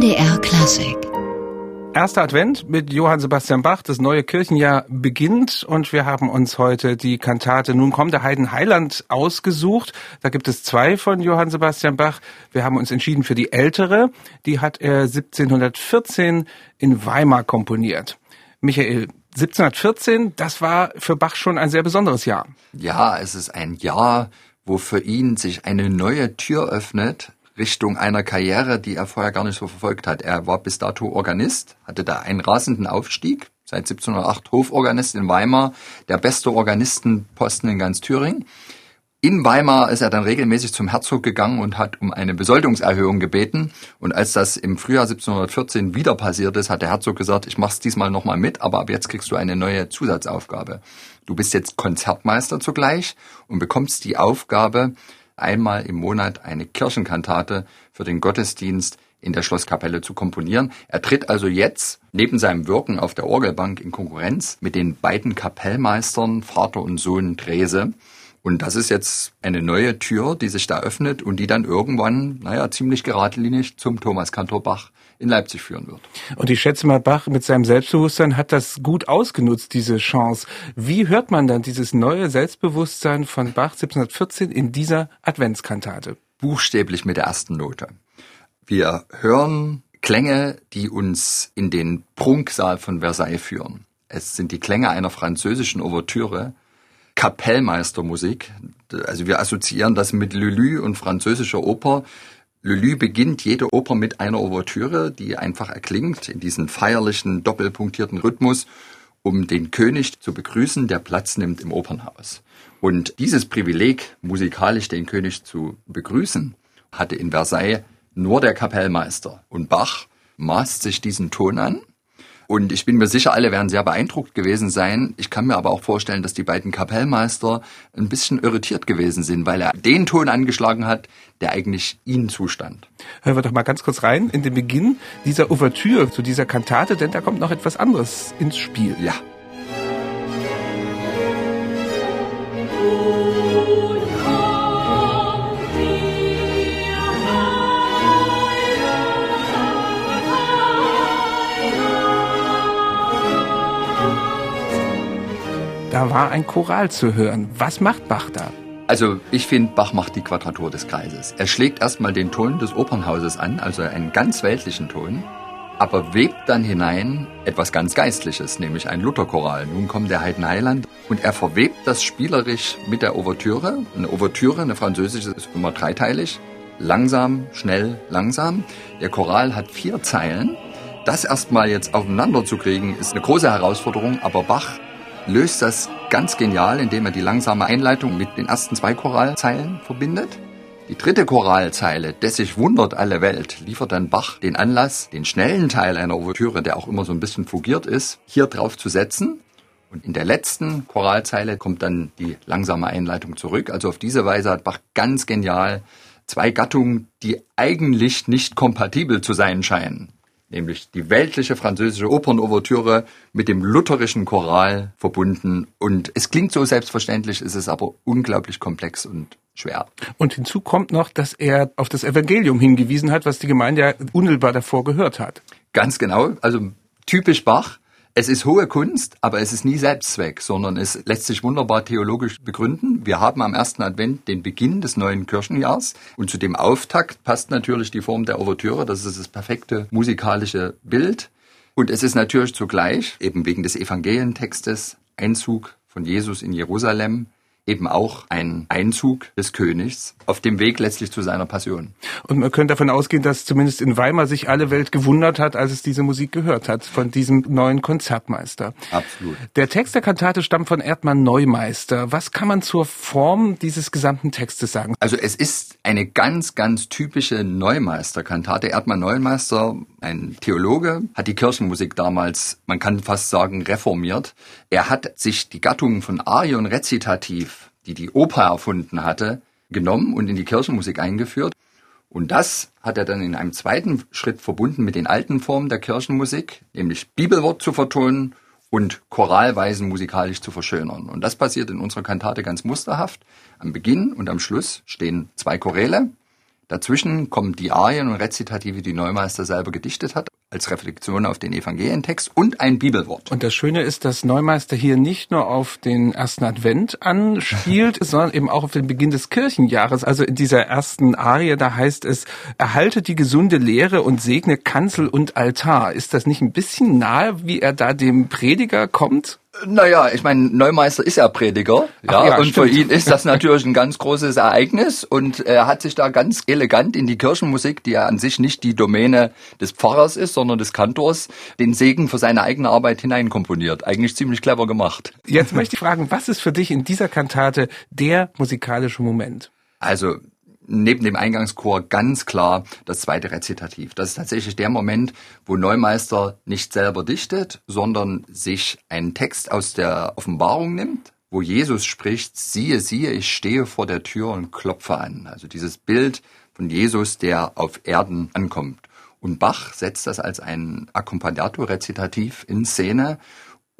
MDR Klassik. Erster Advent mit Johann Sebastian Bach. Das neue Kirchenjahr beginnt und wir haben uns heute die Kantate Nun kommt der Heiden Heiland ausgesucht. Da gibt es zwei von Johann Sebastian Bach. Wir haben uns entschieden für die ältere. Die hat er 1714 in Weimar komponiert. Michael, 1714, das war für Bach schon ein sehr besonderes Jahr. Ja, es ist ein Jahr, wo für ihn sich eine neue Tür öffnet Richtung einer Karriere, die er vorher gar nicht so verfolgt hat. Er war bis dato Organist, hatte da einen rasenden Aufstieg, seit 1708 Hoforganist in Weimar, der beste Organistenposten in ganz Thüringen. In Weimar ist er dann regelmäßig zum Herzog gegangen und hat um eine Besoldungserhöhung gebeten. Und als das im Frühjahr 1714 wieder passiert ist, hat der Herzog gesagt, ich mach's diesmal nochmal mit, aber ab jetzt kriegst du eine neue Zusatzaufgabe. Du bist jetzt Konzertmeister zugleich und bekommst die Aufgabe, einmal im Monat eine Kirchenkantate für den Gottesdienst in der Schlosskapelle zu komponieren. Er tritt also jetzt neben seinem Wirken auf der Orgelbank in Konkurrenz mit den beiden Kapellmeistern Vater und Sohn Drese. Und das ist jetzt eine neue Tür, die sich da öffnet und die dann irgendwann, naja, ziemlich geradlinig zum Thomas Kantor Bach in Leipzig führen wird. Und ich schätze mal, Bach mit seinem Selbstbewusstsein hat das gut ausgenutzt, diese Chance. Wie hört man dann dieses neue Selbstbewusstsein von Bach 1714 in dieser Adventskantate? Buchstäblich mit der ersten Note. Wir hören Klänge, die uns in den Prunksaal von Versailles führen. Es sind die Klänge einer französischen Ouvertüre, Kapellmeistermusik. Also wir assoziieren das mit Lully und französischer Oper. Lully beginnt jede Oper mit einer Ouvertüre, die einfach erklingt in diesen feierlichen, doppelpunktierten Rhythmus, um den König zu begrüßen, der Platz nimmt im Opernhaus. Und dieses Privileg, musikalisch den König zu begrüßen, hatte in Versailles nur der Kapellmeister. Und Bach maßt sich diesen Ton an und ich bin mir sicher, alle werden sehr beeindruckt gewesen sein. Ich kann mir aber auch vorstellen, dass die beiden Kapellmeister ein bisschen irritiert gewesen sind, weil er den Ton angeschlagen hat, der eigentlich ihnen zustand. Hören wir doch mal ganz kurz rein in den Beginn dieser Ouvertüre zu dieser Kantate, denn da kommt noch etwas anderes ins Spiel. Ja. Da war ein Choral zu hören. Was macht Bach da? Also ich finde, Bach macht die Quadratur des Kreises. Er schlägt erstmal den Ton des Opernhauses an, also einen ganz weltlichen Ton, aber webt dann hinein etwas ganz Geistliches, nämlich ein Lutherchoral. Nun kommt der Heiden Heiland und er verwebt das spielerisch mit der Ouvertüre. Eine Ouvertüre, eine französische, ist immer dreiteilig. Langsam, schnell, langsam. Der Choral hat vier Zeilen. Das erstmal jetzt aufeinander zu kriegen, ist eine große Herausforderung, aber Bach löst das ganz genial, indem er die langsame Einleitung mit den ersten zwei Choralzeilen verbindet. Die dritte Choralzeile, des sich wundert alle Welt, liefert dann Bach den Anlass, den schnellen Teil einer Ouvertüre, der auch immer so ein bisschen fugiert ist, hier drauf zu setzen. Und in der letzten Choralzeile kommt dann die langsame Einleitung zurück. Also auf diese Weise hat Bach ganz genial zwei Gattungen, die eigentlich nicht kompatibel zu sein scheinen, nämlich die weltliche französische Opernouvertüre mit dem lutherischen Choral verbunden. Und es klingt so selbstverständlich, ist es aber unglaublich komplex und schwer. Und hinzu kommt noch, dass er auf das Evangelium hingewiesen hat, was die Gemeinde ja unmittelbar davor gehört hat. Ganz genau, also typisch Bach. Es ist hohe Kunst, aber es ist nie Selbstzweck, sondern es lässt sich wunderbar theologisch begründen. Wir haben am ersten Advent den Beginn des neuen Kirchenjahrs und zu dem Auftakt passt natürlich die Form der Ouvertüre. Das ist das perfekte musikalische Bild. Und es ist natürlich zugleich, eben wegen des Evangelientextes, Einzug von Jesus in Jerusalem, eben auch ein Einzug des Königs auf dem Weg letztlich zu seiner Passion. Und man könnte davon ausgehen, dass zumindest in Weimar sich alle Welt gewundert hat, als es diese Musik gehört hat, von diesem neuen Konzertmeister. Absolut. Der Text der Kantate stammt von Erdmann Neumeister. Was kann man zur Form dieses gesamten Textes sagen? Also es ist eine ganz, ganz typische Neumeister-Kantate. Erdmann Neumeister, ein Theologe, hat die Kirchenmusik damals, man kann fast sagen, reformiert. Er hat sich die Gattungen von Arie und Rezitativ, die die Oper erfunden hatte, genommen und in die Kirchenmusik eingeführt. Und das hat er dann in einem zweiten Schritt verbunden mit den alten Formen der Kirchenmusik, nämlich Bibelwort zu vertonen und Choralweisen musikalisch zu verschönern. Und das passiert in unserer Kantate ganz musterhaft. Am Beginn und am Schluss stehen zwei Choräle. Dazwischen kommen die Arien und Rezitative, die Neumeister selber gedichtet hat, als Reflexion auf den Evangelientext und ein Bibelwort. Und das Schöne ist, dass Neumeister hier nicht nur auf den ersten Advent anspielt, sondern eben auch auf den Beginn des Kirchenjahres. Also in dieser ersten Arie, da heißt es, erhalte die gesunde Lehre und segne Kanzel und Altar. Ist das nicht ein bisschen nahe, wie er da dem Prediger kommt? Naja, ich meine, Neumeister ist ja Prediger, ja, ja und stimmt. für ihn ist das natürlich ein ganz großes Ereignis und er hat sich da ganz elegant in die Kirchenmusik, die ja an sich nicht die Domäne des Pfarrers ist, sondern des Kantors, den Segen für seine eigene Arbeit hineinkomponiert. Eigentlich ziemlich clever gemacht. Jetzt möchte ich fragen, was ist für dich in dieser Kantate der musikalische Moment? Also neben dem Eingangschor ganz klar das zweite Rezitativ. Das ist tatsächlich der Moment, wo Neumeister nicht selber dichtet, sondern sich einen Text aus der Offenbarung nimmt, wo Jesus spricht, siehe, siehe, ich stehe vor der Tür und klopfe an. Also dieses Bild von Jesus, der auf Erden ankommt. Und Bach setzt das als ein Accompagnato-Rezitativ in Szene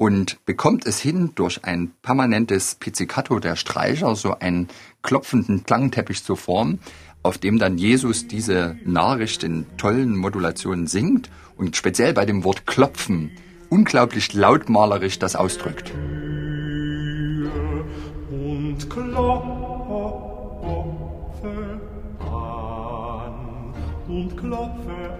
und bekommt es hin, durch ein permanentes Pizzicato der Streicher so einen klopfenden Klangteppich zu formen, auf dem dann Jesus diese Nachricht in tollen Modulationen singt und speziell bei dem Wort klopfen unglaublich lautmalerisch das ausdrückt. Und klopfe an und klopfe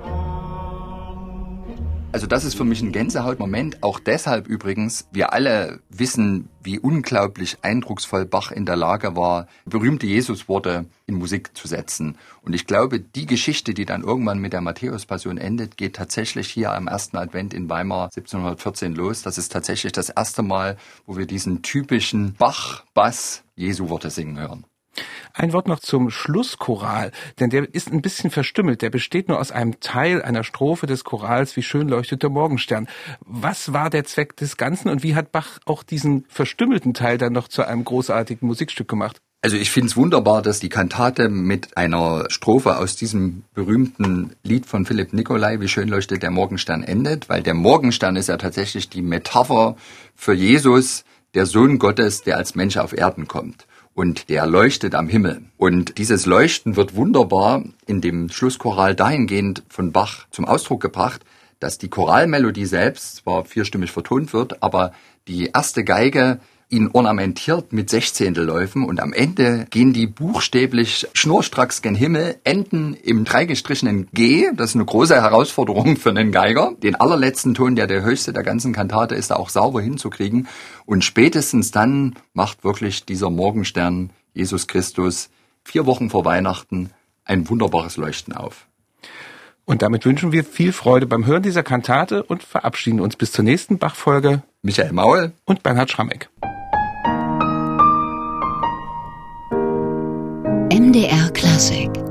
also das ist für mich ein Gänsehautmoment, auch deshalb übrigens, wir alle wissen, wie unglaublich eindrucksvoll Bach in der Lage war, berühmte Jesusworte in Musik zu setzen. Und ich glaube, die Geschichte, die dann irgendwann mit der Matthäus-Passion endet, geht tatsächlich hier am ersten Advent in Weimar 1714 los. Das ist tatsächlich das erste Mal, wo wir diesen typischen Bach-Bass Jesu-Worte singen hören. Ein Wort noch zum Schlusschoral, denn der ist ein bisschen verstümmelt. Der besteht nur aus einem Teil einer Strophe des Chorals, wie schön leuchtet der Morgenstern. Was war der Zweck des Ganzen und wie hat Bach auch diesen verstümmelten Teil dann noch zu einem großartigen Musikstück gemacht? Also ich finde es wunderbar, dass die Kantate mit einer Strophe aus diesem berühmten Lied von Philipp Nicolai, Wie schön leuchtet der Morgenstern, endet, weil der Morgenstern ist ja tatsächlich die Metapher für Jesus, der Sohn Gottes, der als Mensch auf Erden kommt und der leuchtet am Himmel. Und dieses Leuchten wird wunderbar in dem Schlusschoral dahingehend von Bach zum Ausdruck gebracht, dass die Choralmelodie selbst zwar vierstimmig vertont wird, aber die erste Geige ihn ornamentiert mit Sechzehntelläufen und am Ende gehen die buchstäblich schnurstracks gen Himmel, enden im dreigestrichenen G. Das ist eine große Herausforderung für einen Geiger. Den allerletzten Ton, der der höchste der ganzen Kantate ist, da auch sauber hinzukriegen. Und spätestens dann macht wirklich dieser Morgenstern Jesus Christus vier Wochen vor Weihnachten ein wunderbares Leuchten auf. Und damit wünschen wir viel Freude beim Hören dieser Kantate und verabschieden uns bis zur nächsten Bachfolge. Michael Maul und Bernhard Schrammeck. MDR Classic